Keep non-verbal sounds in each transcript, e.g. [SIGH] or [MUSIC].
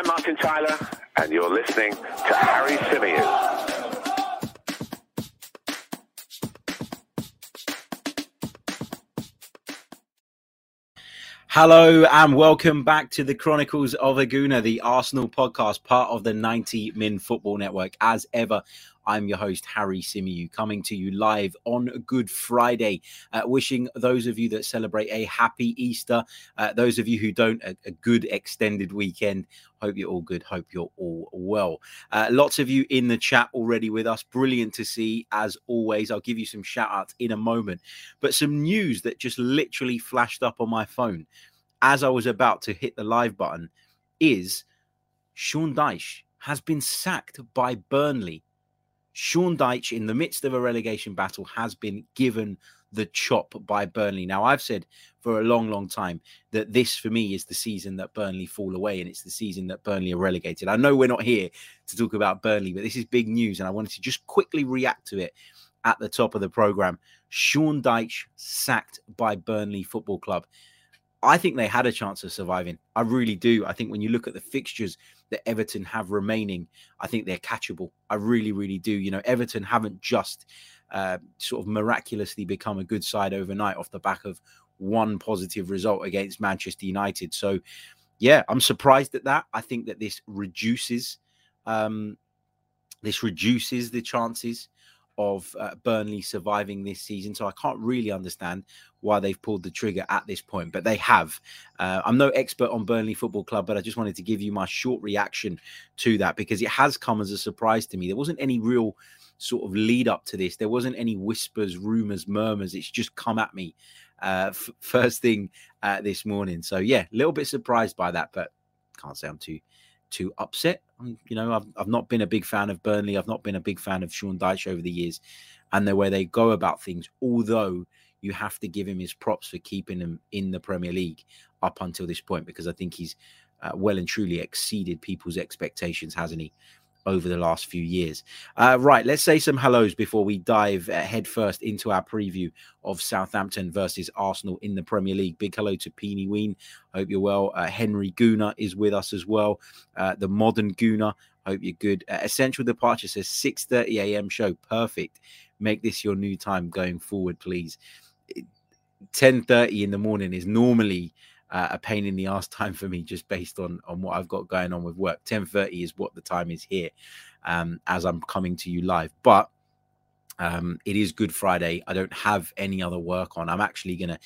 I'm Martin Tyler, and you're listening to Harry Symeou. Hello and welcome back to the Chronicles of a Gooner, the Arsenal podcast, part of the 90 Min Football Network. As ever, I'm your host, Harry Symeou, coming to you live on Good Friday. Uh, wishing those of you that celebrate a happy Easter, uh, those of you who don't, a, a, good extended weekend. Hope you're all good. Hope you're all well. Uh, lots of you in the chat already with us. Brilliant to see, as always. I'll give you some shout outs in a moment. But some news that just literally flashed up on my phone as I was about to hit the live button is Sean Dyche has been sacked by Burnley Sean Dyche, in the midst of a relegation battle, has been given the chop by Burnley. Now, I've said for a long, long time that this, for me, is the season that Burnley fall away and it's the season that Burnley are relegated. I know we're not here to talk about Burnley, but this is big news and I wanted to just quickly react to it at the top of the program. Sean Dyche sacked by Burnley Football Club. I think they had a chance of surviving. I really do. I think when you look at the fixtures that Everton have remaining, I think they're catchable. I really, really do. You know, Everton haven't just uh, sort of miraculously become a good side overnight off the back of one positive result against Manchester United. So, yeah, I'm surprised at that. I think that this reduces um, this reduces the chances of uh, Burnley surviving this season. So I can't really understand why they've pulled the trigger at this point, but they have. Uh, I'm no expert on Burnley Football Club, but I just wanted to give you my short reaction to that because it has come as a surprise to me. There wasn't any real sort of lead up to this, there wasn't any whispers, rumors, murmurs. It's just come at me uh, f- [LAUGHS] first thing uh, this morning. So yeah, a little bit surprised by that, but can't say I'm too too upset. You know, I've, I've not been a big fan of Burnley. I've not been a big fan of Sean Dyche over the years and the way they go about things, although you have to give him his props for keeping him in the Premier League up until this point, because I think he's uh, well and truly exceeded people's expectations, hasn't he? Over the last few years. Uh, right, let's say some hellos before we dive uh, head first into our preview of Southampton versus Arsenal in the Premier League. Big hello to Peeny Ween. Hope you're well. Uh, Henry Gooner is with us as well. Uh, the modern Gooner. Hope you're good. Uh, Essential Departure says 6:30 a.m. show. Perfect. Make this your new time going forward, please. 10:30 in the morning is normally uh, a pain in the ass time for me just based on on what I've got going on with work. 10:30 is what the time is here um, as I'm coming to you live. But um, it is Good Friday. I don't have any other work on. I'm actually going to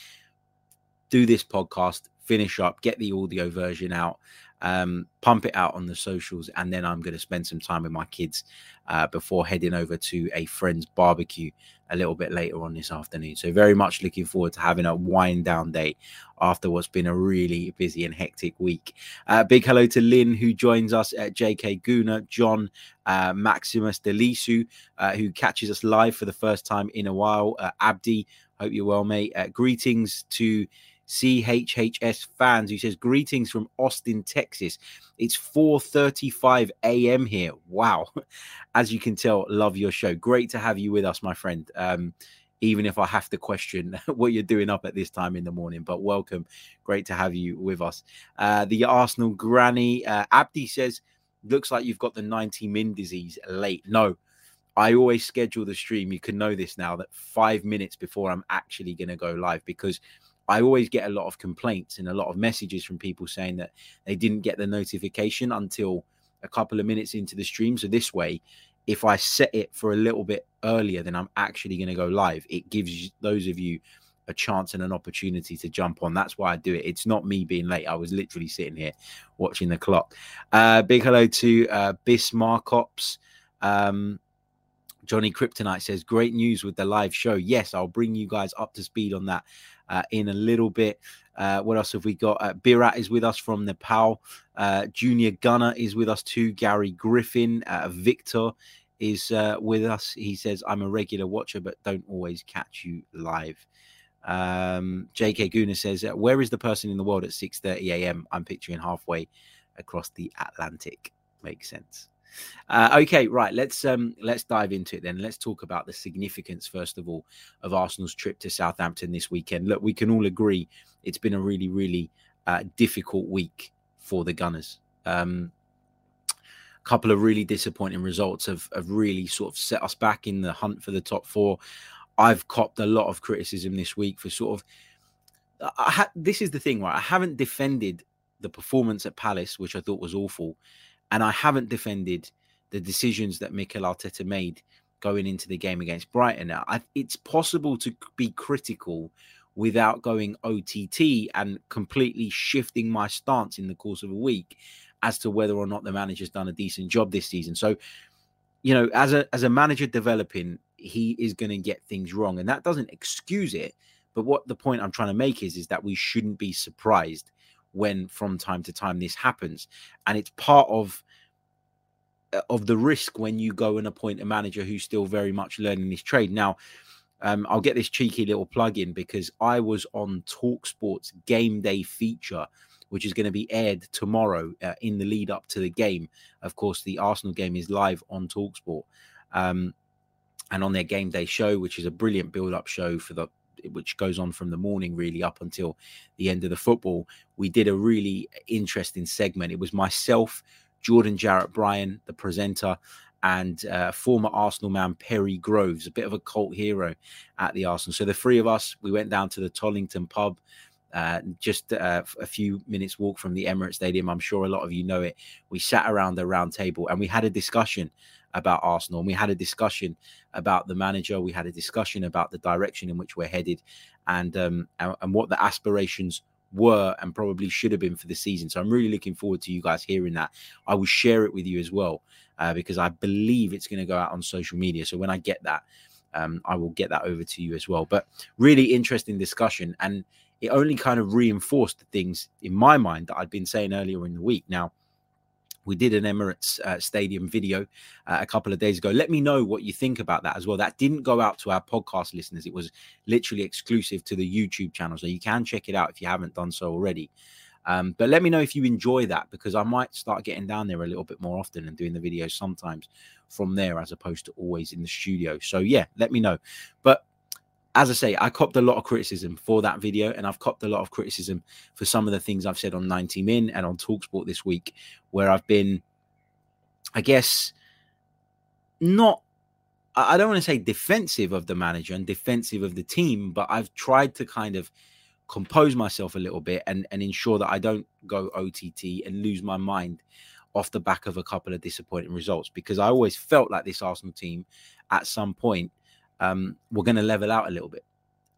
do this podcast, finish up, get the audio version out, um, pump it out on the socials, and then I'm going to spend some time with my kids uh, before heading over to a friend's barbecue a little bit later on this afternoon. So, very much looking forward to having a wind down day after what's been a really busy and hectic week. Uh, big hello to Lynn, who joins us at JK Guna, John uh, Maximus Delisu, uh, who catches us live for the first time in a while. Uh, Abdi, hope you're well, mate. Uh, greetings to CHHS fans who says greetings from Austin, Texas. It's 4:35 a.m. here. Wow. [LAUGHS] As you can tell, love your show. Great to have you with us, my friend. Um, even if I have to question [LAUGHS] what you're doing up at this time in the morning, but welcome. Great to have you with us. Uh, the Arsenal granny uh, Abdi says, looks like you've got the 90 min disease late. No, I always schedule the stream. You can know this now that five minutes before I'm actually going to go live because I always get a lot of complaints and a lot of messages from people saying that they didn't get the notification until a couple of minutes into the stream. So this way, if I set it for a little bit earlier than I'm actually going to go live, it gives those of you a chance and an opportunity to jump on. That's why I do it. It's not me being late. I was literally sitting here watching the clock. Uh, big hello to uh, Bismarckops. Um, Johnny Kryptonite says, Great news with the live show. Yes, I'll bring you guys up to speed on that uh, in a little bit. Uh, what else have we got? Uh, Birat is with us from Nepal. Uh, Junior Gunner is with us too. Gary Griffin. Uh, Victor is uh, with us. He says, I'm a regular watcher, but don't always catch you live. Um, JK Guna says, Where is the person in the world at 6.30 a.m.? I'm picturing halfway across the Atlantic. Makes sense. Uh, okay, right. Let's um, let's dive into it then. Let's talk about the significance first of all of Arsenal's trip to Southampton this weekend. Look, we can all agree it's been a really, really uh, difficult week for the Gunners. Um, couple of really disappointing results have, have really sort of set us back in the hunt for the top four. I've copped a lot of criticism this week for sort of. Ha- this is the thing, right? I haven't defended the performance at Palace, which I thought was awful, and I haven't defended the decisions that Mikel Arteta made going into the game against Brighton. Now, I, it's possible to be critical without going OTT and completely shifting my stance in the course of a week as to whether or not the manager's done a decent job this season. So, you know, as a as a manager developing, he is going to get things wrong, and that doesn't excuse it. But what the point I'm trying to make is, is that we shouldn't be surprised when, from time to time, this happens, and it's part of of the risk when you go and appoint a manager who's still very much learning his trade. Now, um, I'll get this cheeky little plug in because I was on Talksport's game day feature, which is going to be aired tomorrow uh, in the lead up to the game. Of course, the Arsenal game is live on Talksport um, and on their game day show, which is a brilliant build up show for the which goes on from the morning really up until the end of the football. We did a really interesting segment. It was myself, Jordan Jarrett Bryan, the presenter, and uh, former Arsenal man Perry Groves, a bit of a cult hero at the Arsenal. So the three of us, we went down to the Tollington pub, uh, just uh, a few minutes walk from the Emirates Stadium. I'm sure a lot of you know it. We sat around the round table and we had a discussion about Arsenal. And we had a discussion about the manager. We had a discussion about the direction in which we're headed, and um, and, and what the aspirations were and probably should have been for the season. So I'm really looking forward to you guys hearing that. I will share it with you as well uh, because I believe it's going to go out on social media. So when I get that, um, I will get that over to you as well. But really interesting discussion, and it only kind of reinforced the things in my mind that I'd been saying earlier in the week. Now, we did an Emirates uh, Stadium video uh, a couple of days ago. Let me know what you think about that as well. That didn't go out to our podcast listeners. It was literally exclusive to the YouTube channel. So you can check it out if you haven't done so already. Um, but let me know if you enjoy that because I might start getting down there a little bit more often and doing the videos sometimes from there as opposed to always in the studio. So yeah, let me know. But as I say, I copped a lot of criticism for that video, and I've copped a lot of criticism for some of the things I've said on 90 Min and on Talksport this week, where I've been, I guess, not, I don't want to say defensive of the manager and defensive of the team, but I've tried to kind of compose myself a little bit and, and ensure that I don't go OTT and lose my mind off the back of a couple of disappointing results because I always felt like this Arsenal team at some point um, we're going to level out a little bit.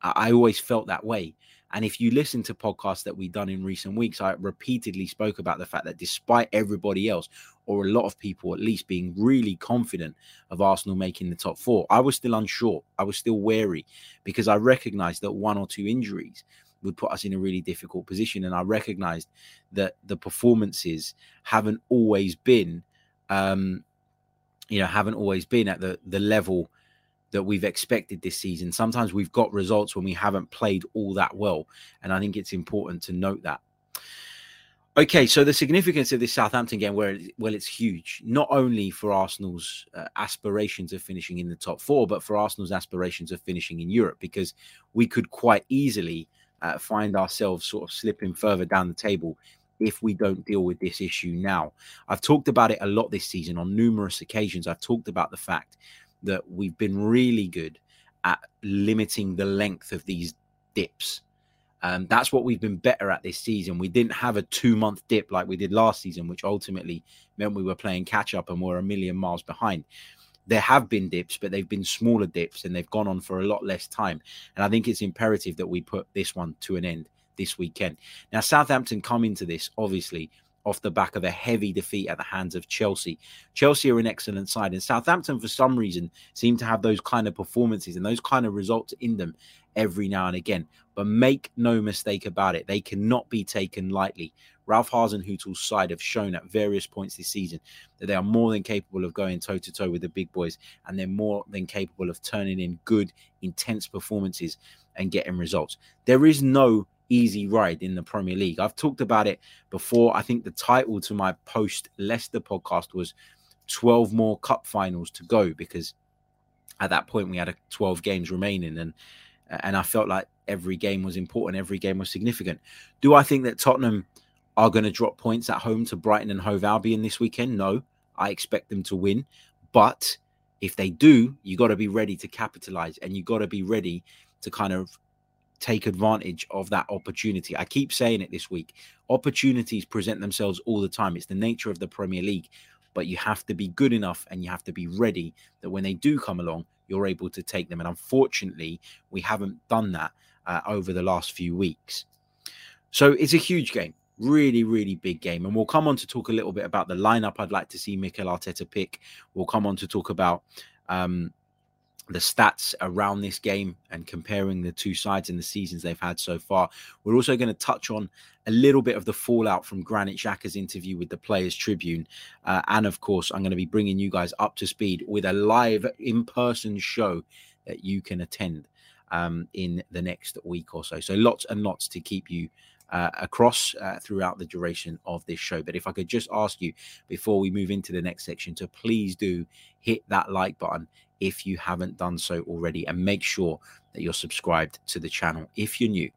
I, I always felt that way. And if you listen to podcasts that we've done in recent weeks, I repeatedly spoke about the fact that despite everybody else, or a lot of people at least, being really confident of Arsenal making the top four, I was still unsure. I was still wary because I recognized that one or two injuries would put us in a really difficult position. And I recognized that the performances haven't always been, um, you know, haven't always been at the the level that we've expected this season. Sometimes we've got results when we haven't played all that well. And I think it's important to note that. Okay, so the significance of this Southampton game, where well, it's huge, not only for Arsenal's uh, aspirations of finishing in the top four, but for Arsenal's aspirations of finishing in Europe, because we could quite easily uh, find ourselves sort of slipping further down the table if we don't deal with this issue now. I've talked about it a lot this season on numerous occasions. I've talked about the fact that we've been really good at limiting the length of these dips. Um, that's what we've been better at this season. We didn't have a two month dip like we did last season, which ultimately meant we were playing catch up and we're a million miles behind. There have been dips, but they've been smaller dips and they've gone on for a lot less time. And I think it's imperative that we put this one to an end this weekend. Now, Southampton come into this obviously off the back of a heavy defeat at the hands of Chelsea. Chelsea are an excellent side, and Southampton, for some reason, seem to have those kind of performances and those kind of results in them every now and again. But make no mistake about it, they cannot be taken lightly. Ralph Hasenhüttl's side have shown at various points this season that they are more than capable of going toe to toe with the big boys, and they're more than capable of turning in good, intense performances and getting results. There is no easy ride in the Premier League. I've talked about it before. I think the title to my post Leicester podcast was 12 more cup finals to go because at that point we had 12 games remaining and and I felt like every game was important, every game was significant. Do I think that Tottenham are going to drop points at home to Brighton and Hove Albion this weekend? No, I expect them to win. But if they do, you got to be ready to capitalize and you got to be ready to kind of take advantage of that opportunity. I keep saying it this week. Opportunities present themselves all the time. It's the nature of the Premier League, but you have to be good enough and you have to be ready that when they do come along, you're able to take them. And unfortunately, we haven't done that uh, over the last few weeks. So it's a huge game, really, really big game. And we'll come on to talk a little bit about the lineup I'd like to see Mikel Arteta pick. We'll come on to talk about um, the stats around this game and comparing the two sides in the seasons they've had so far. We're also going to touch on a little bit of the fallout from Granit Xhaka's interview with the Players Tribune. Uh, and of course, I'm going to be bringing you guys up to speed with a live in person show that you can attend um, in the next week or so. So lots and lots to keep you uh, across uh, throughout the duration of this show. But if I could just ask you before we move into the next section to please do hit that like button if you haven't done so already and make sure that you're subscribed to the channel if you're new.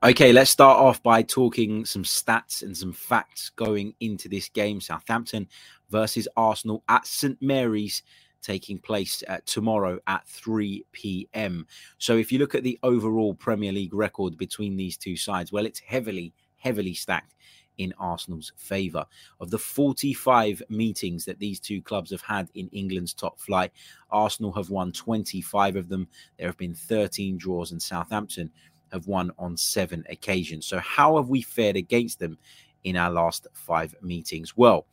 Okay, let's start off by talking some stats and some facts going into this game. Southampton versus Arsenal at St Mary's taking place uh, tomorrow at 3 p.m. So if you look at the overall Premier League record between these two sides, well, it's heavily, heavily stacked in Arsenal's favour. Of the 45 meetings that these two clubs have had in England's top flight, Arsenal have won 25 of them. There have been 13 draws, and Southampton have won on seven occasions. So, how have we fared against them in our last five meetings? Well,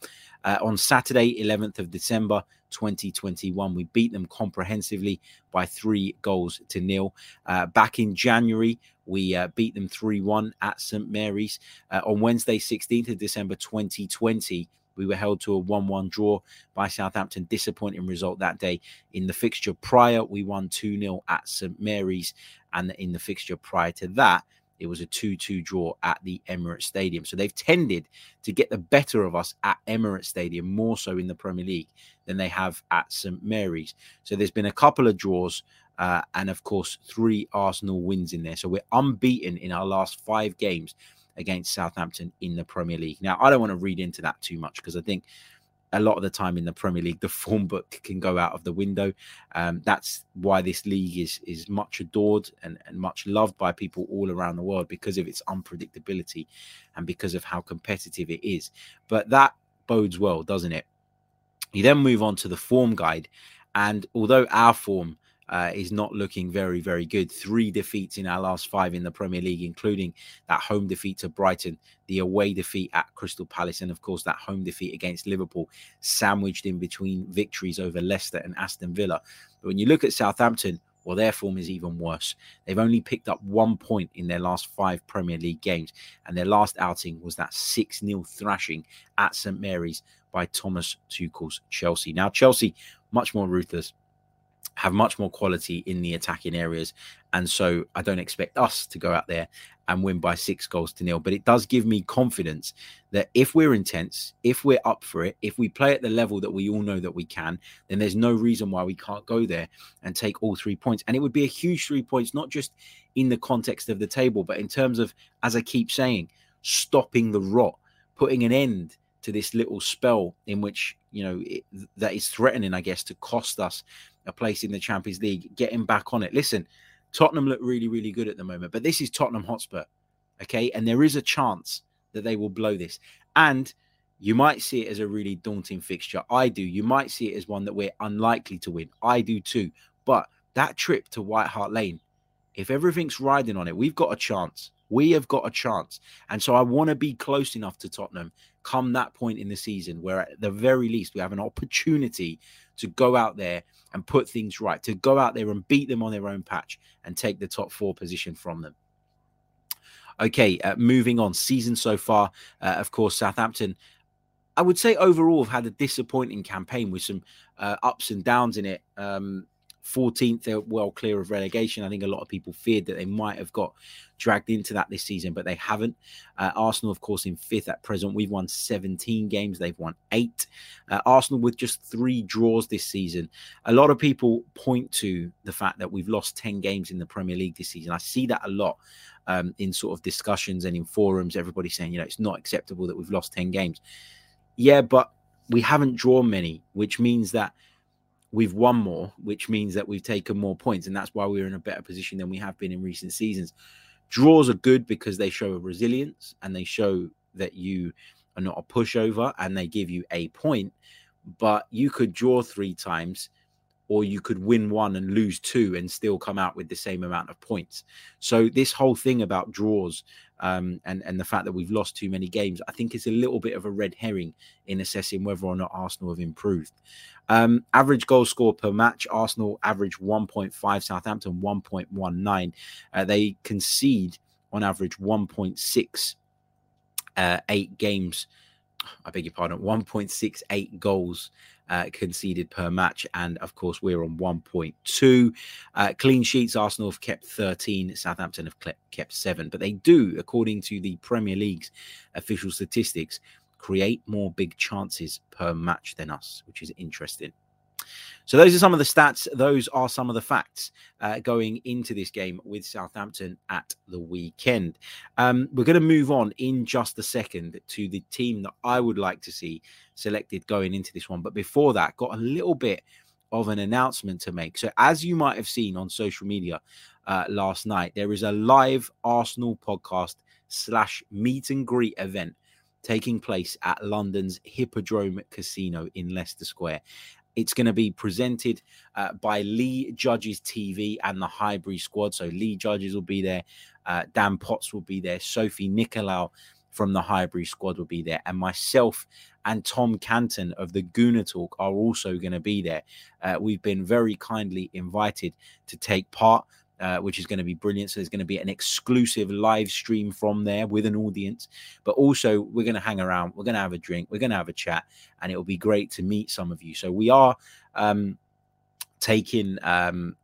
uh, on Saturday, 11th of December 2021, we beat them comprehensively by three goals to nil. Uh, back in January, we uh, beat them 3 1 at St. Mary's. Uh, on Wednesday, 16th of December 2020, we were held to a 1 1 draw by Southampton. Disappointing result that day. In the fixture prior, we won 2 0 at St. Mary's. And in the fixture prior to that, it was a 2 2 draw at the Emirates Stadium. So they've tended to get the better of us at Emirates Stadium, more so in the Premier League than they have at St Mary's. So there's been a couple of draws. Uh, and of course, three Arsenal wins in there. So we're unbeaten in our last five games against Southampton in the Premier League. Now, I don't want to read into that too much because I think a lot of the time in the Premier League, the form book can go out of the window. Um, that's why this league is is much adored and, and much loved by people all around the world because of its unpredictability and because of how competitive it is. But that bodes well, doesn't it? You then move on to the form guide, and although our form uh, is not looking very, very good. Three defeats in our last five in the Premier League, including that home defeat to Brighton, the away defeat at Crystal Palace, and of course that home defeat against Liverpool, sandwiched in between victories over Leicester and Aston Villa. But when you look at Southampton, well, their form is even worse. They've only picked up one point in their last five Premier League games, and their last outing was that 6 0 thrashing at St Mary's by Thomas Tuchel's Chelsea. Now, Chelsea, much more ruthless, have much more quality in the attacking areas. And so I don't expect us to go out there and win by six goals to nil. But it does give me confidence that if we're intense, if we're up for it, if we play at the level that we all know that we can, then there's no reason why we can't go there and take all three points. And it would be a huge three points, not just in the context of the table, but in terms of, as I keep saying, stopping the rot, putting an end to this little spell in which, you know, it, that is threatening, I guess, to cost us a place in the Champions League, getting back on it. Listen, Tottenham look really, really good at the moment, but this is Tottenham Hotspur, okay? And there is a chance that they will blow this. And you might see it as a really daunting fixture. I do. You might see it as one that we're unlikely to win. I do too. But that trip to White Hart Lane, if everything's riding on it, we've got a chance. We have got a chance. And so I want to be close enough to Tottenham come that point in the season where, at the very least, we have an opportunity to go out there and put things right, to go out there and beat them on their own patch and take the top four position from them. Okay, uh, moving on. Season so far, uh, of course, Southampton. I would say overall have had a disappointing campaign with some uh, ups and downs in it. Um, 14th, they're well clear of relegation. I think a lot of people feared that they might have got dragged into that this season, but they haven't. Uh, Arsenal, of course, in fifth at present. We've won 17 games, they've won eight. Uh, Arsenal with just three draws this season. A lot of people point to the fact that we've lost 10 games in the Premier League this season. I see that a lot. Um, in sort of discussions and in forums, everybody saying, you know, it's not acceptable that we've lost 10 games. Yeah, but we haven't drawn many, which means that we've won more, which means that we've taken more points. And that's why we're in a better position than we have been in recent seasons. Draws are good because they show a resilience and they show that you are not a pushover and they give you a point. But you could draw three times or you could win one and lose two and still come out with the same amount of points. So this whole thing about draws um, and and the fact that we've lost too many games, I think is a little bit of a red herring in assessing whether or not Arsenal have improved. Um, average goal score per match: Arsenal average 1.5, Southampton 1.19. Uh, they concede on average 1.6 uh, eight games. I beg your pardon, 1.68 goals uh, conceded per match. And of course, we're on 1.2. Uh, clean sheets, Arsenal have kept 13, Southampton have kept seven. But they do, according to the Premier League's official statistics, create more big chances per match than us, which is interesting. So those are some of the stats. Those are some of the facts uh, going into this game with Southampton at the weekend. Um, we're going to move on in just a second to the team that I would like to see selected going into this one. But before that, got a little bit of an announcement to make. So as you might have seen on social media uh, last night, there is a live Arsenal podcast slash meet and greet event taking place at London's Hippodrome Casino in Leicester Square. It's going to be presented uh, by Lee Judges TV and the Highbury squad. So Lee Judges will be there, uh, Dan Potts will be there, Sophie Nicolau from the Highbury squad will be there, and myself and Tom Canton of the Gooner Talk are also going to be there. Uh, we've been very kindly invited to take part uh, which is going to be brilliant. So there's going to be an exclusive live stream from there with an audience, but also we're going to hang around, we're going to have a drink, we're going to have a chat, and it will be great to meet some of you. So we are um, taking um,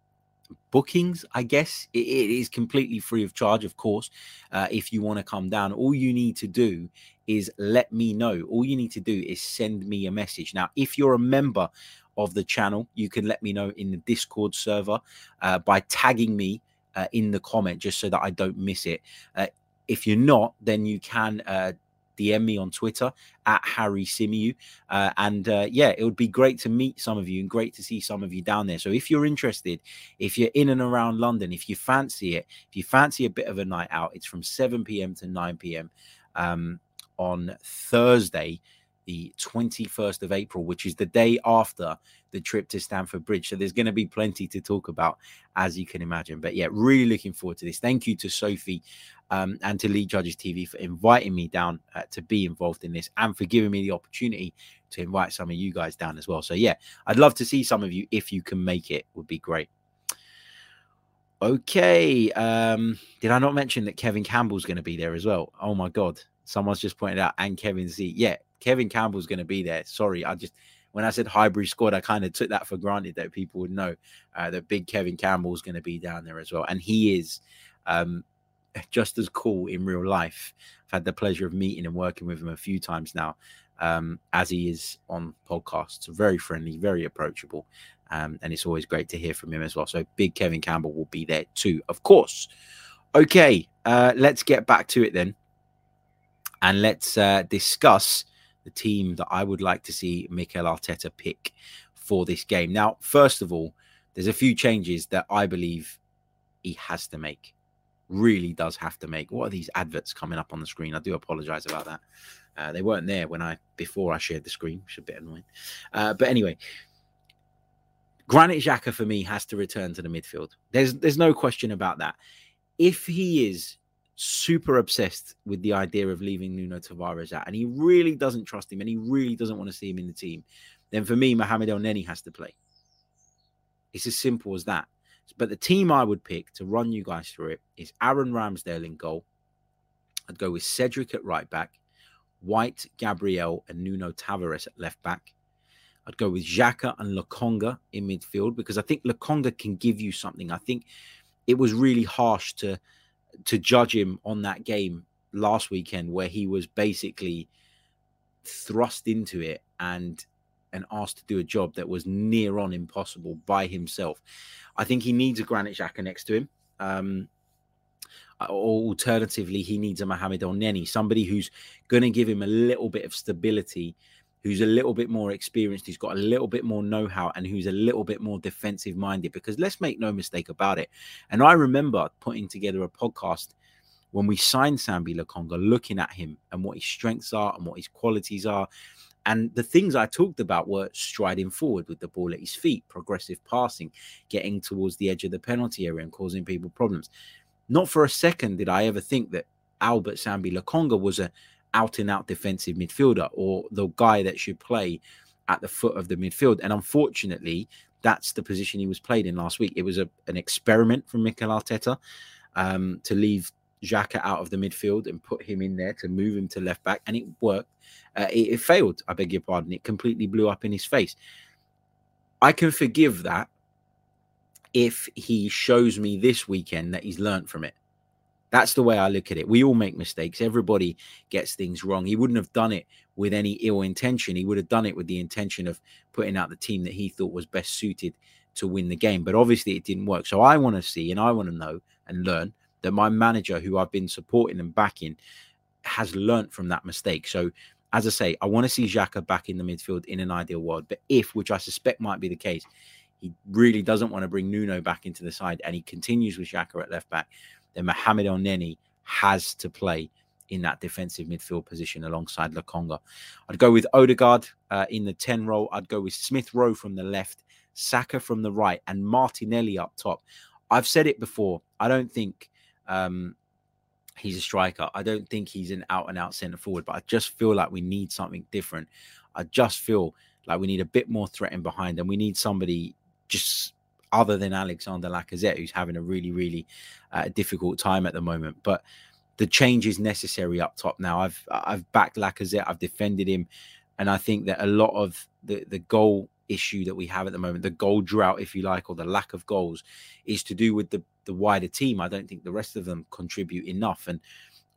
bookings, I guess. It, it is completely free of charge, of course. Uh, if you want to come down, all you need to do is let me know. All you need to do is send me a message. Now, if you're a member of the channel, you can let me know in the Discord server uh, by tagging me uh, in the comment just so that I don't miss it. Uh, if you're not, then you can uh, DM me on Twitter at Harry Symeou. Uh, and uh, yeah, it would be great to meet some of you and great to see some of you down there. So if you're interested, if you're in and around London, if you fancy it, if you fancy a bit of a night out, it's from 7 p.m. to 9 p.m. Um, on Thursday the 21st of April, which is the day after the trip to Stamford Bridge. So there's going to be plenty to talk about, as you can imagine. But yeah, really looking forward to this. Thank you to Sophie um, and to Lee Judges TV for inviting me down uh, to be involved in this and for giving me the opportunity to invite some of you guys down as well. So yeah, I'd love to see some of you if you can make it. Would be great. Okay. Um, did I not mention that Kevin Campbell's going to be there as well? Oh my God. Someone's just pointed out, and Kevin Z. Yeah, Kevin Campbell's going to be there. Sorry, I just when I said Highbury squad, I kind of took that for granted that people would know uh, that big Kevin Campbell's going to be down there as well, and he is um, [LAUGHS] just as cool in real life. I've had the pleasure of meeting and working with him a few times now, um, as he is on podcasts. Very friendly, very approachable, um, and it's always great to hear from him as well. So big Kevin Campbell will be there too, of course. Okay, uh, let's get back to it then, and let's uh, discuss the team that I would like to see Mikel Arteta pick for this game. Now, first of all, there's a few changes that I believe he has to make. Really does have to make. What are these adverts coming up on the screen? I do apologize about that. Uh, they weren't there when I before I shared the screen, which is a bit annoying. Uh, but anyway, Granit Xhaka for me has to return to the midfield. There's there's no question about that. If he is super obsessed with the idea of leaving Nuno Tavares out, and he really doesn't trust him, and he really doesn't want to see him in the team, then for me, Mohamed Elneny has to play. It's as simple as that. But the team I would pick to run you guys through it is Aaron Ramsdale in goal. I'd go with Cedric at right back, White, Gabriel, and Nuno Tavares at left back. I'd go with Xhaka and Lokonga in midfield because I think Lokonga can give you something. I think it was really harsh to to judge him on that game last weekend where he was basically thrust into it and and asked to do a job that was near on impossible by himself. I think he needs a Granit Xhaka next to him. Um, alternatively, he needs a Mohamed Elneny, somebody who's going to give him a little bit of stability, who's a little bit more experienced, who's got a little bit more know how, and who's a little bit more defensive minded. Because let's make no mistake about it. And I remember putting together a podcast when we signed Sambi Lokonga, looking at him and what his strengths are and what his qualities are. And the things I talked about were striding forward with the ball at his feet, progressive passing, getting towards the edge of the penalty area and causing people problems. Not for a second did I ever think that Albert Sambi Lokonga was a out and out defensive midfielder or the guy that should play at the foot of the midfield. And unfortunately, that's the position he was played in last week. It was a, an experiment from Mikel Arteta um, to leave Xhaka out of the midfield and put him in there to move him to left back, and it worked. Uh, it, it failed. I beg your pardon. It completely blew up in his face. I can forgive that if he shows me this weekend that he's learned from it. That's the way I look at it. We all make mistakes. Everybody gets things wrong. He wouldn't have done it with any ill intention. He would have done it with the intention of putting out the team that he thought was best suited to win the game. But obviously, it didn't work. So I want to see and I want to know and learn that my manager, who I've been supporting and backing, has learnt from that mistake. So, as I say, I want to see Xhaka back in the midfield in an ideal world. But if, which I suspect might be the case, he really doesn't want to bring Nuno back into the side and he continues with Xhaka at left back, then Mohamed Elneny has to play in that defensive midfield position alongside Lokonga. I'd go with Odegaard uh, in the 10 role. I'd go with Smith Rowe from the left, Saka from the right, and Martinelli up top. I've said it before. I don't think um, he's a striker. I don't think he's an out and out centre forward, but I just feel like we need something different. I just feel like we need a bit more threat in behind, and we need somebody just other than Alexander Lacazette, who's having a really, really uh, difficult time at the moment. But the change is necessary up top now. I've I've backed Lacazette, I've defended him, and I think that a lot of the the goal issue that we have at the moment, the goal drought, if you like, or the lack of goals, is to do with the the wider team. I don't think the rest of them contribute enough, and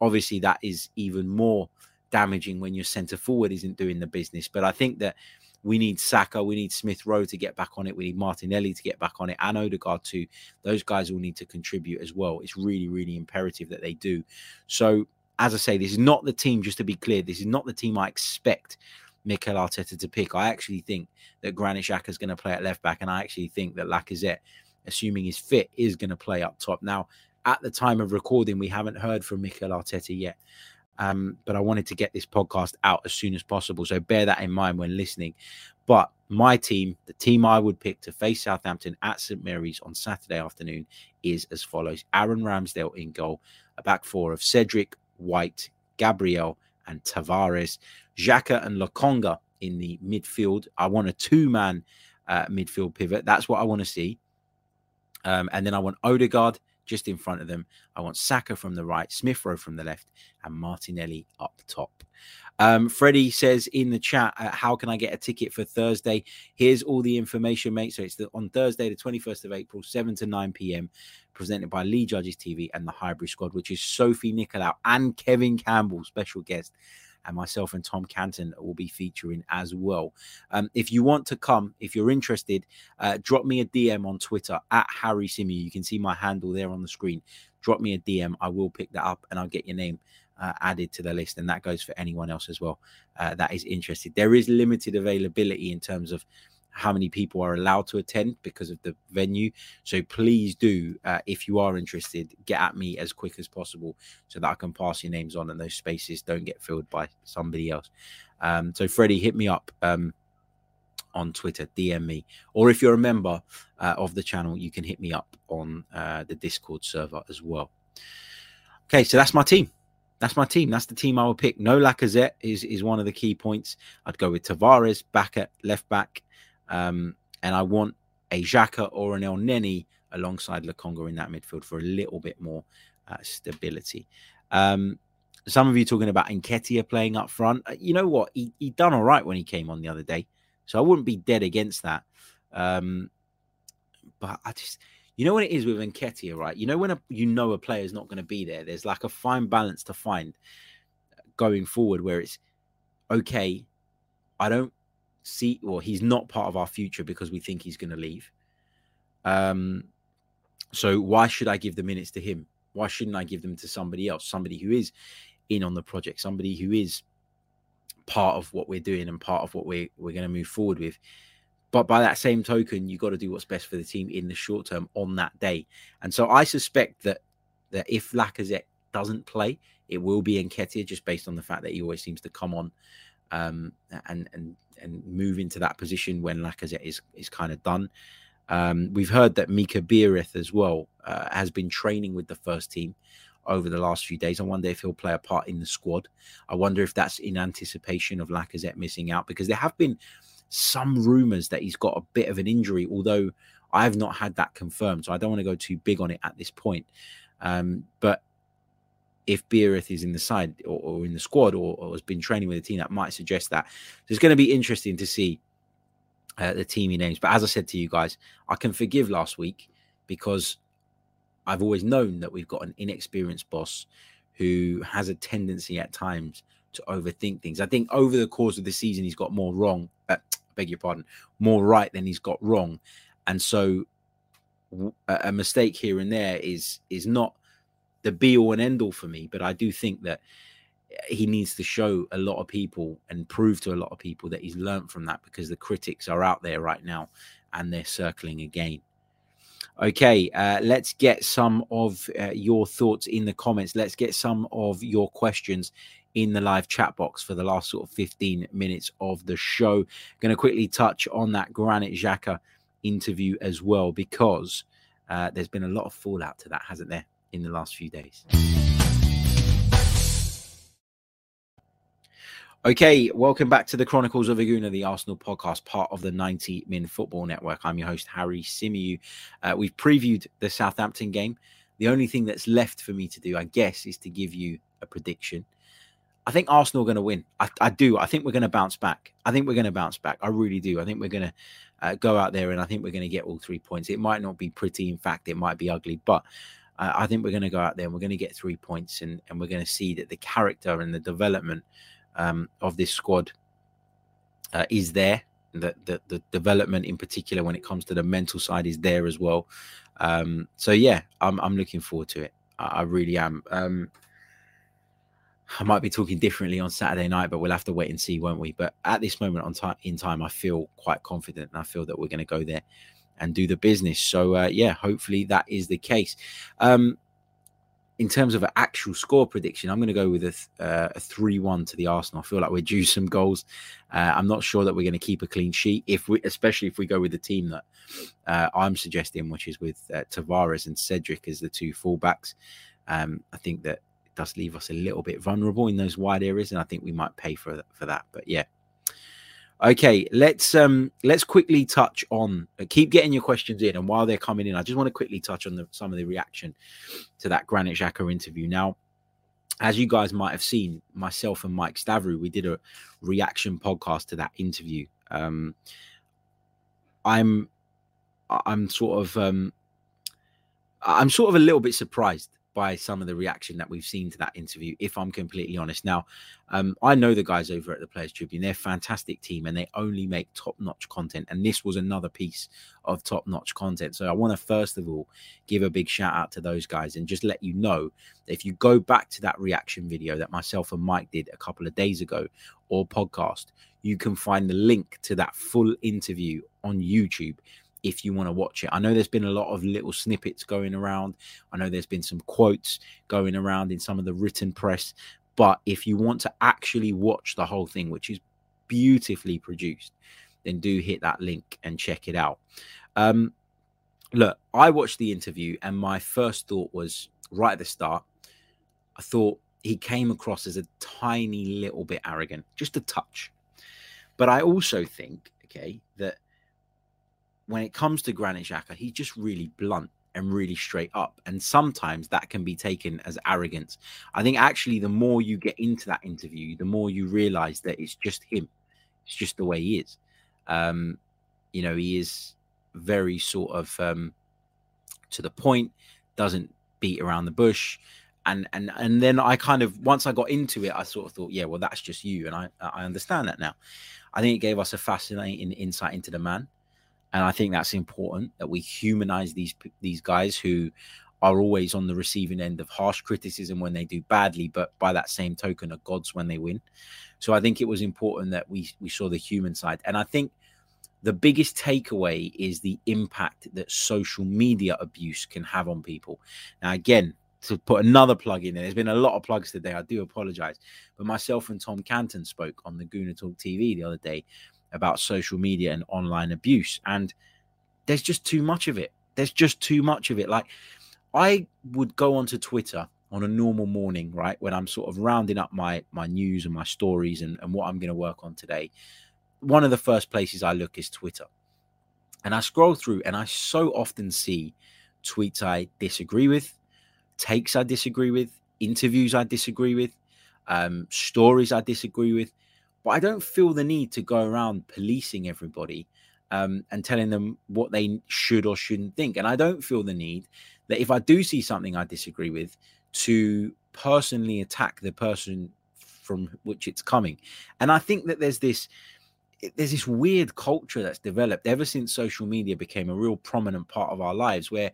obviously that is even more damaging when your centre forward isn't doing the business. But I think that we need Saka, we need Smith Rowe to get back on it, we need Martinelli to get back on it, and Odegaard too. Those guys will need to contribute as well. It's really, really imperative that they do. So, as I say, this is not the team, just to be clear, this is not the team I expect Mikel Arteta to pick. I actually think that Granit Xhaka is going to play at left back, and I actually think that Lacazette, assuming he's fit, is going to play up top. Now, at the time of recording, we haven't heard from Mikel Arteta yet. Um, but I wanted to get this podcast out as soon as possible. So bear that in mind when listening. But my team, the team I would pick to face Southampton at St Mary's on Saturday afternoon, is as follows Aaron Ramsdale in goal, a back four of Cedric, White, Gabriel, and Tavares, Xhaka and Lokonga in the midfield. I want a two man uh, midfield pivot. That's what I want to see. Um, and then I want Odegaard just in front of them. I want Saka from the right, Smith Rowe from the left, and Martinelli up top. Um, Freddie says in the chat, uh, how can I get a ticket for Thursday? Here's all the information, mate. So it's the, on Thursday, the 21st of April, 7 to 9 p.m., presented by Lee Judges TV and the Highbury Squad, which is Sophie Nicolau and Kevin Campbell, special guest and myself and Tom Canton will be featuring as well. Um, if you want to come, if you're interested, uh, drop me a DM on Twitter at Harry Symeou. You can see my handle there on the screen. Drop me a DM. I will pick that up and I'll get your name uh, added to the list. And that goes for anyone else as well uh, that is interested. There is limited availability in terms of how many people are allowed to attend because of the venue. So please do, uh, if you are interested, get at me as quick as possible so that I can pass your names on and those spaces don't get filled by somebody else. Um, so Freddie, hit me up um, on Twitter, DM me, or if you're a member uh, of the channel, you can hit me up on uh, the Discord server as well. Okay, so that's my team. That's my team. That's the team I would pick. No Lacazette is is one of the key points. I'd go with Tavares back at left back. Um, and I want a Xhaka or an Elneny alongside Lokonga in that midfield for a little bit more uh, stability. Um, some of you talking about Nketiah playing up front. Uh, you know what? He he done all right when he came on the other day. So I wouldn't be dead against that. Um, but I just, you know what it is with Nketiah, right? You know when a, you know a player is not going to be there. There's like a fine balance to find going forward, where it's okay. I don't see, or he's not part of our future because we think he's going to leave. Um, so why should I give the minutes to him? Why shouldn't I give them to somebody else? Somebody who is in on the project, somebody who is part of what we're doing and part of what we're we're going to move forward with. But by that same token, you got to do what's best for the team in the short term on that day. And so I suspect that that if Lacazette doesn't play, it will be Nketiah just based on the fact that he always seems to come on um, and and and move into that position when Lacazette is is kind of done. Um, we've heard that Mika Biereth as well uh, has been training with the first team over the last few days. I wonder if he'll play a part in the squad. I wonder if that's in anticipation of Lacazette missing out because there have been some rumors that he's got a bit of an injury, although I have not had that confirmed. So I don't want to go too big on it at this point. Um, but if Biereth is in the side or, or in the squad or, or, has been training with the team, that might suggest that. So it's going to be interesting to see uh, the team he names. But as I said to you guys, I can forgive last week because I've always known that we've got an inexperienced boss who has a tendency at times to overthink things. I think over the course of the season, he's got more wrong. Uh, beg your pardon, more right than he's got wrong, and so a mistake here and there is is not the be all and end all for me. But I do think that he needs to show a lot of people and prove to a lot of people that he's learned from that because the critics are out there right now and they're circling again. Okay, uh, let's get some of uh, your thoughts in the comments. Let's get some of your questions in the live chat box for the last sort of 15 minutes of the show. Going to quickly touch on that Granit Xhaka interview as well because uh, there's been a lot of fallout to that, hasn't there, in the last few days. Okay, welcome back to the Chronicles of a Gooner, the Arsenal podcast, part of the 90 Min Football Network. I'm your host, Harry Symeou. Uh, we've previewed the Southampton game. The only thing that's left for me to do, I guess, is to give you a prediction. I think Arsenal are going to win. I, I, do. I think we're going to bounce back. I think we're going to bounce back. I really do. I think we're going to uh, go out there and I think we're going to get all three points. It might not be pretty. In fact, it might be ugly, but uh, I think we're going to go out there and we're going to get three points and, and we're going to see that the character and the development – um, of this squad uh, is there. The, the, the development in particular when it comes to the mental side is there as well. Um, so yeah, I'm I'm looking forward to it. I, I really am. Um, I might be talking differently on Saturday night, but we'll have to wait and see, won't we? But at this moment on in time, I feel quite confident, and I feel that we're going to go there and do the business. So uh, yeah, hopefully that is the case. Um, in terms of an actual score prediction, I'm going to go with a, uh, 3-1 to the Arsenal. I feel like we're due some goals. Uh, I'm not sure that we're going to keep a clean sheet, if we, especially if we go with the team that uh, I'm suggesting, which is with uh, Tavares and Cedric as the two fullbacks. Um, I think that does leave us a little bit vulnerable in those wide areas, and I think we might pay for for that. But yeah, Okay, let's um let's quickly touch on uh, keep getting your questions in, and while they're coming in, I just want to quickly touch on the, some of the reaction to that Granit Xhaka interview. Now, as you guys might have seen, myself and Mike Stavrou, we did a reaction podcast to that interview. Um, I'm I'm sort of um I'm sort of a little bit surprised by some of the reaction that we've seen to that interview, if I'm completely honest. Now, um, I know the guys over at the Players Tribune, they're a fantastic team and they only make top notch content. And this was another piece of top notch content. So I want to first of all give a big shout out to those guys and just let you know if you go back to that reaction video that myself and Mike did a couple of days ago or podcast, you can find the link to that full interview on YouTube if you want to watch it. I know there's been a lot of little snippets going around. I know there's been some quotes going around in some of the written press. But if you want to actually watch the whole thing, which is beautifully produced, then do hit that link and check it out. Um, look, I watched the interview, and my first thought was right at the start, I thought he came across as a tiny little bit arrogant, just a touch. But I also think, okay, that when it comes to Granit Xhaka, he's just really blunt and really straight up. And sometimes that can be taken as arrogance. I think actually, the more you get into that interview, the more you realize that it's just him. It's just the way he is. Um, you know, he is very sort of um, to the point, doesn't beat around the bush. And and and then I kind of once I got into it, I sort of thought, yeah, well, that's just you, and I I understand that now. I think it gave us a fascinating insight into the man, and I think that's important that we humanize these these guys who are always on the receiving end of harsh criticism when they do badly, but by that same token are gods when they win. So I think it was important that we we saw the human side, and I think the biggest takeaway is the impact that social media abuse can have on people. Now, again, to put another plug in there, there's been a lot of plugs today. I do apologize, but myself and Tom Canton spoke on the Gooner Talk TV the other day about social media and online abuse, and there's just too much of it. There's just too much of it. Like I would go onto Twitter on a normal morning, right, when I'm sort of rounding up my my news and my stories and, and what I'm going to work on today. One of the first places I look is Twitter. And I scroll through and I so often see tweets I disagree with, takes I disagree with, interviews I disagree with, um, stories I disagree with. But I don't feel the need to go around policing everybody um, and telling them what they should or shouldn't think. And I don't feel the need that if I do see something I disagree with, to personally attack the person from which it's coming. And I think that there's this there's this weird culture that's developed ever since social media became a real prominent part of our lives where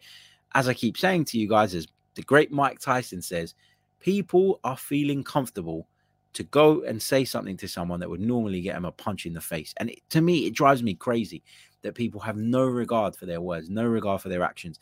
as I keep saying to you guys as the great Mike Tyson says, people are feeling comfortable to go and say something to someone that would normally get them a punch in the face. And it, to me, it drives me crazy that people have no regard for their words, no regard for their actions.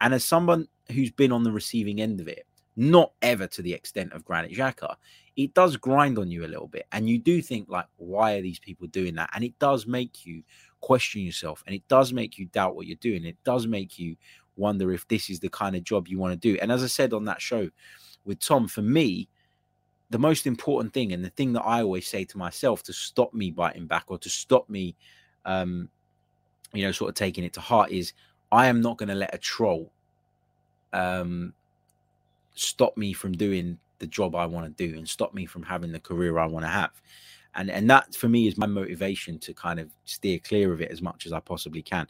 And as someone who's been on the receiving end of it, not ever to the extent of Granit Xhaka, it does grind on you a little bit. And you do think, like, why are these people doing that? And it does make you question yourself and it does make you doubt what you're doing. It does make you wonder if this is the kind of job you want to do. And as I said on that show with Tom, for me, the most important thing and the thing that I always say to myself to stop me biting back or to stop me, um, you know, sort of taking it to heart is I am not going to let a troll um, stop me from doing the job I want to do and stop me from having the career I want to have. And and that for me is my motivation to kind of steer clear of it as much as I possibly can.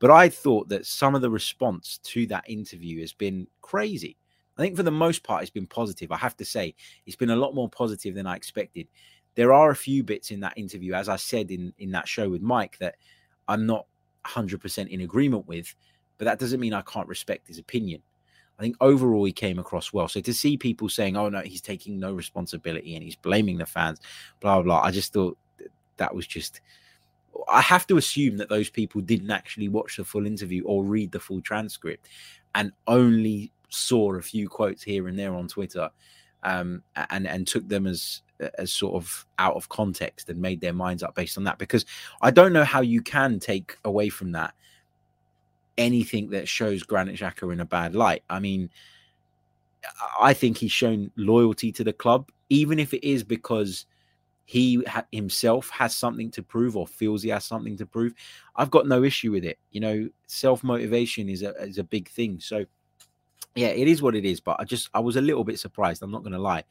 But I thought that some of the response to that interview has been crazy. I think for the most part, it's been positive. I have to say, it's been a lot more positive than I expected. There are a few bits in that interview, as I said in, in that show with Mike, that I'm not 100% in agreement with, but that doesn't mean I can't respect his opinion. I think overall he came across well. So to see people saying, "Oh no, he's taking no responsibility and he's blaming the fans," blah blah, I just thought that was just. I have to assume that those people didn't actually watch the full interview or read the full transcript, and only saw a few quotes here and there on Twitter, um, and and took them as as sort of out of context and made their minds up based on that. Because I don't know how you can take away from that anything that shows Granit Xhaka in a bad light. I mean, I think he's shown loyalty to the club, even if it is because he ha- himself has something to prove or feels he has something to prove. I've got no issue with it. You know, self motivation is a is a big thing. So, yeah, it is what it is. But I just I was a little bit surprised. I'm not going to lie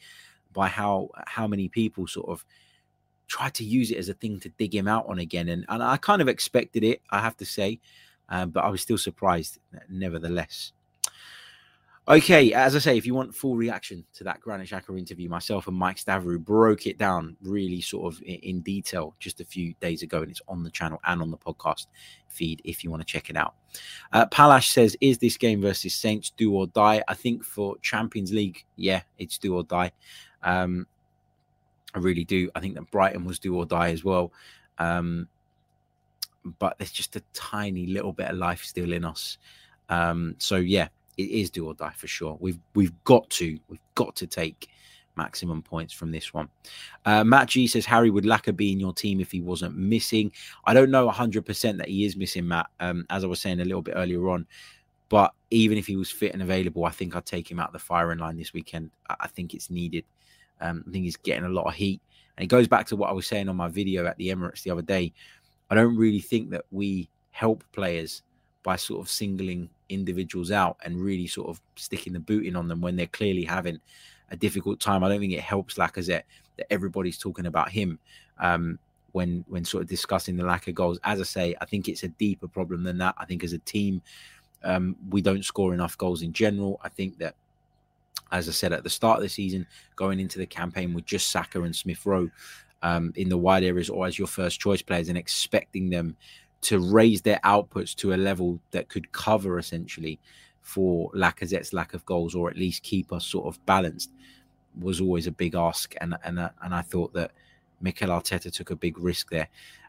by how how many people sort of tried to use it as a thing to dig him out on again, and and I kind of expected it. I have to say. Um, but I was still surprised, nevertheless. Okay, as I say, if you want full reaction to that Granit Xhaka interview, myself and Mike Stavrou broke it down really sort of in, detail just a few days ago, and it's on the channel and on the podcast feed if you want to check it out. Uh, Palash says, "Is this game versus Saints do or die?" I think for Champions League, yeah, it's do or die. Um, I really do. I think that Brighton was do or die as well. Um, but there's just a tiny little bit of life still in us. Um, so yeah, it is do or die for sure. We've we've got to we've got to take maximum points from this one. Uh, Matt G says Harry would Laca be in your team if he wasn't missing. I don't know 100% that he is missing Matt. Um, as I was saying a little bit earlier on, but even if he was fit and available, I think I'd take him out of the firing line this weekend. I, I think it's needed. Um, I think he's getting a lot of heat, and it goes back to what I was saying on my video at the Emirates the other day. I don't really think that we help players by sort of singling individuals out and really sort of sticking the boot in on them when they're clearly having a difficult time. I don't think it helps Lacazette that everybody's talking about him um, when when sort of discussing the lack of goals. As I say, I think it's a deeper problem than that. I think as a team, um, we don't score enough goals in general. I think that, as I said at the start of the season, going into the campaign with just Saka and Smith Rowe um, in the wide areas or as your first choice players and expecting them to raise their outputs to a level that could cover essentially for Lacazette's lack of goals or at least keep us sort of balanced was always a big ask. And and and I thought that Mikel Arteta took a big risk there.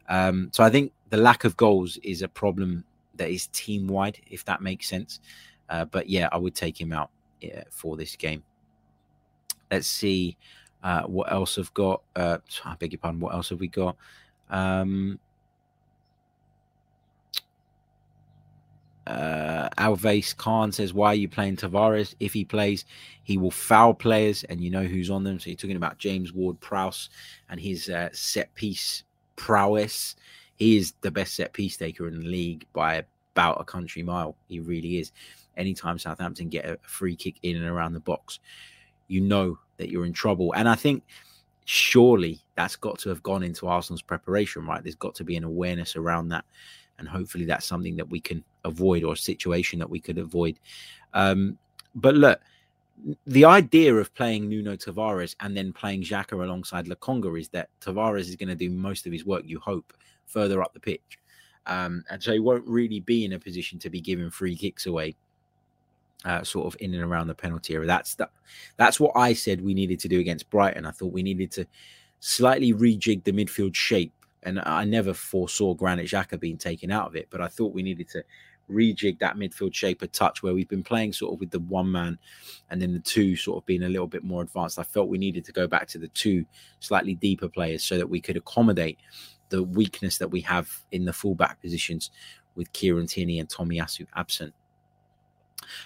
Um, so I think the lack of goals is a problem that is team wide, if that makes sense. Uh, but yeah, I would take him out yeah, for this game. Let's see uh, what else I've got. Uh, I beg your pardon. What else have we got? Um, uh, Alves Khan says, Why are you playing Tavares? If he plays, he will foul players, and you know who's on them. So you're talking about James Ward Prowse and his uh, set piece prowess. He is the best set piece taker in the league by about a country mile. He really is. Anytime Southampton get a free kick in and around the box, you know that you're in trouble. And I think surely that's got to have gone into Arsenal's preparation, right? There's got to be an awareness around that and hopefully that's something that we can avoid or a situation that we could avoid. Um, but look, the idea of playing Nuno Tavares and then playing Xhaka alongside Lokonga is that Tavares is going to do most of his work, you hope, further up the pitch. Um, and so he won't really be in a position to be giving free kicks away, uh, sort of in and around the penalty area. That's the, that's what I said we needed to do against Brighton. I thought we needed to slightly rejig the midfield shape and I never foresaw Granit Xhaka being taken out of it, but I thought we needed to rejig that midfield shape a touch where we've been playing sort of with the one man and then the two sort of being a little bit more advanced. I felt we needed to go back to the two slightly deeper players so that we could accommodate the weakness that we have in the fullback positions with Kieran Tierney and Tomiyasu absent.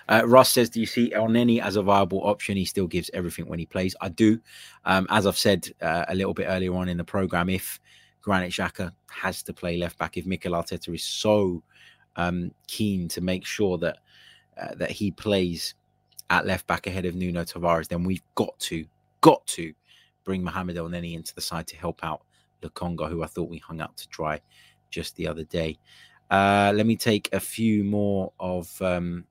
Uh, Russ says, Do you see Elneny as a viable option? He still gives everything when he plays. I do. Um, as I've said uh, a little bit earlier on in the program, if Granit Xhaka has to play left back if Mikel Arteta is so um, keen to make sure that uh, that he plays at left back ahead of Nuno Tavares, then we've got to got to bring Mohamed Elneny into the side to help out Lokonga, who I thought we hung out to dry just the other day. Uh, let me take a few more of um,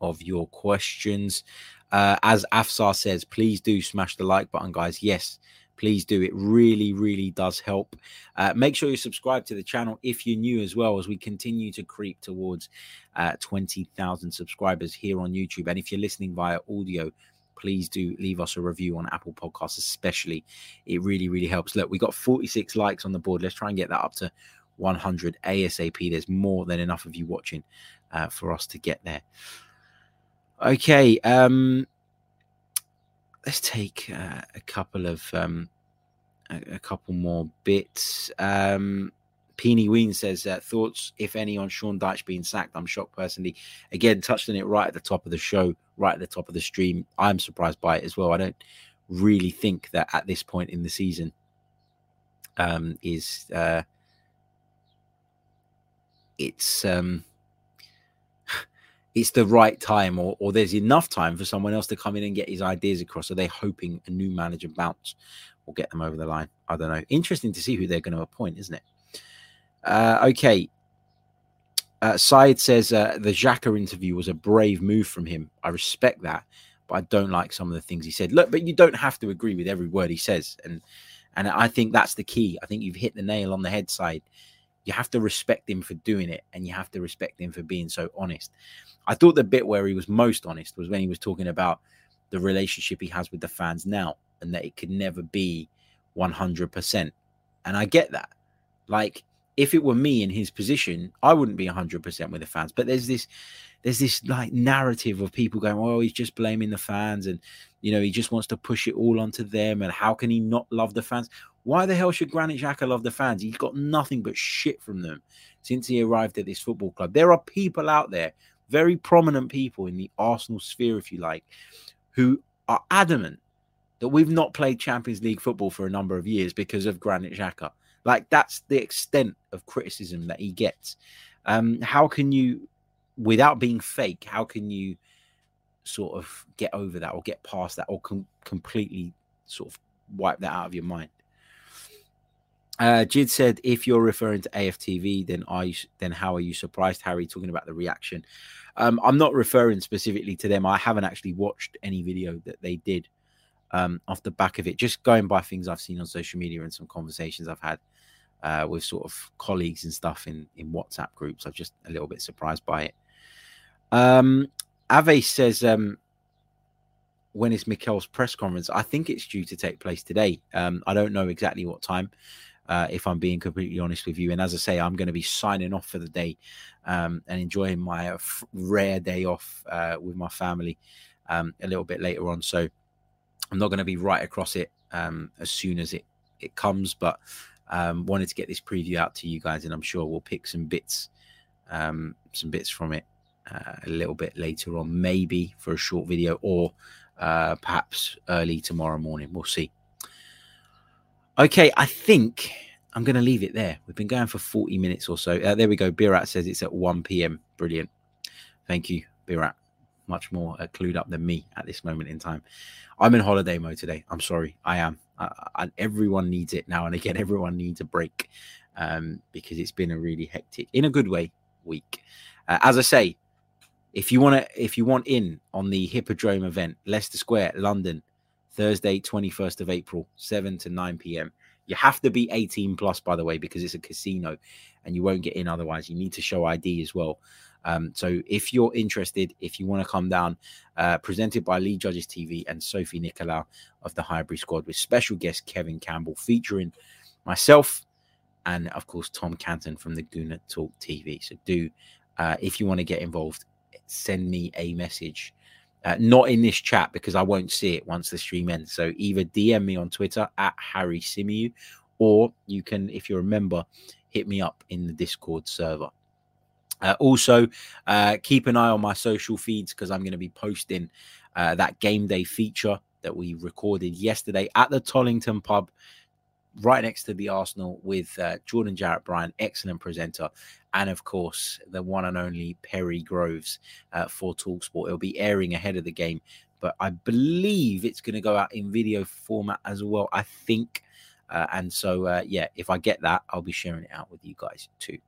of your questions. Uh, as Afsar says, please do smash the like button, guys. Yes, please do. It really, really does help. Uh, make sure you subscribe to the channel if you're new as well, as we continue to creep towards uh, 20,000 subscribers here on YouTube. And if you're listening via audio, please do leave us a review on Apple Podcasts, especially. It really, really helps. Look, we got 46 likes on the board. Let's try and get that up to 100 ASAP. There's more than enough of you watching uh, for us to get there. Okay. Um, let's take uh, a couple of um, a, a, couple more bits. Um, Peony Ween says uh, thoughts, if any, on Sean Dyche being sacked. I'm shocked personally. Again, touched on it right at the top of the show, right at the top of the stream. I'm surprised by it as well. I don't really think that at this point in the season um, is uh, it's um, [SIGHS] it's the right time or, or there's enough time for someone else to come in and get his ideas across. Are they hoping a new manager bounce will get them over the line? I don't know. Interesting to see who they're going to appoint, isn't it? Uh, okay. Uh, says uh, the Xhaka interview was a brave move from him. I respect that, but I don't like some of the things he said. Look, but you don't have to agree with every word he says, and and I think that's the key. I think you've hit the nail on the head, side you have to respect him for doing it and you have to respect him for being so honest. I thought the bit where he was most honest was when he was talking about the relationship he has with the fans now and that it could never be 100%. And I get that. Like, if it were me in his position, I wouldn't be 100% with the fans. But there's this, there's this like narrative of people going, "Oh, he's just blaming the fans," and you know, he just wants to push it all onto them. And how can he not love the fans? Why the hell should Granit Xhaka love the fans? He's got nothing but shit from them since he arrived at this football club. There are people out there, very prominent people in the Arsenal sphere, if you like, who are adamant that we've not played Champions League football for a number of years because of Granit Xhaka. Like that's the extent of criticism that he gets. Um, how can you, without being fake, how can you sort of get over that or get past that or com- completely sort of wipe that out of your mind? Uh, Jid said, if you're referring to AFTV, then I then how are you surprised, Harry, talking about the reaction? Um, I'm not referring specifically to them. I haven't actually watched any video that they did um, off the back of it. Just going by things I've seen on social media and some conversations I've had uh, with sort of colleagues and stuff in in WhatsApp groups. I'm just a little bit surprised by it. Um, Ave says, um, when is Mikel's press conference? I think it's due to take place today. Um, I don't know exactly what time uh, if I'm being completely honest with you. And as I say, I'm going to be signing off for the day um, and enjoying my uh, rare day off uh, with my family um, a little bit later on. So I'm not going to be right across it um, as soon as it, it comes, but um, wanted to get this preview out to you guys, and I'm sure we'll pick some bits, um, some bits from it uh, a little bit later on, maybe for a short video or uh, perhaps early tomorrow morning. We'll see. Okay, I think I'm going to leave it there. We've been going for 40 minutes or so. Uh, there we go. Birat says it's at 1 p.m. Brilliant. Thank you, Birat. Much more uh, clued up than me at this moment in time. I'm in holiday mode today. I'm sorry. I am. I, everyone needs it now and again. [LAUGHS] Everyone needs a break um, because it's been a really hectic, in a good way, week. Uh, as I say, if you want to, if you want in on the Hippodrome event, Leicester Square, London, Thursday, 21st of April, 7 to 9 p.m. You have to be 18 plus, by the way, because it's a casino and you won't get in otherwise. You need to show ID as well. Um, so if you're interested, if you want to come down, uh, presented by Lee Judges TV and Sophie Nicolau of the Highbury Squad with special guest Kevin Campbell featuring myself and, of course, Tom Canton from the Gooner Talk TV. So do, uh, if you want to get involved, send me a message uh, not in this chat because I won't see it once the stream ends. So either DM me on Twitter at Harry Symeou, or you can, if you're a member, hit me up in the Discord server. Uh, also, uh, keep an eye on my social feeds because I'm going to be posting uh, that game day feature that we recorded yesterday at the Tollington pub right next to the Arsenal with uh, Jordan Jarrett Bryan, excellent presenter, and of course the one and only Perry Groves uh, for Talksport. It'll be airing ahead of the game, but I believe it's going to go out in video format as well. I think, uh, and so yeah, if I get that, I'll be sharing it out with you guys too.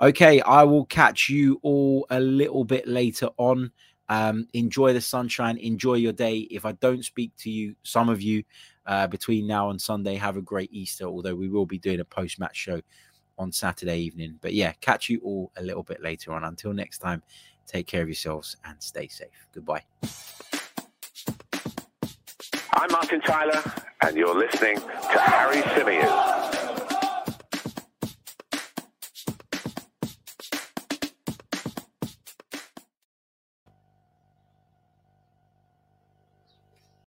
Okay, I will catch you all a little bit later on. Um, enjoy the sunshine, enjoy your day. If I don't speak to you, some of you uh, between now and Sunday, have a great Easter. Although we will be doing a post match show on Saturday evening. But yeah, catch you all a little bit later on. Until next time, take care of yourselves and stay safe. Goodbye. I'm Martin Tyler, and you're listening to Harry Symeou.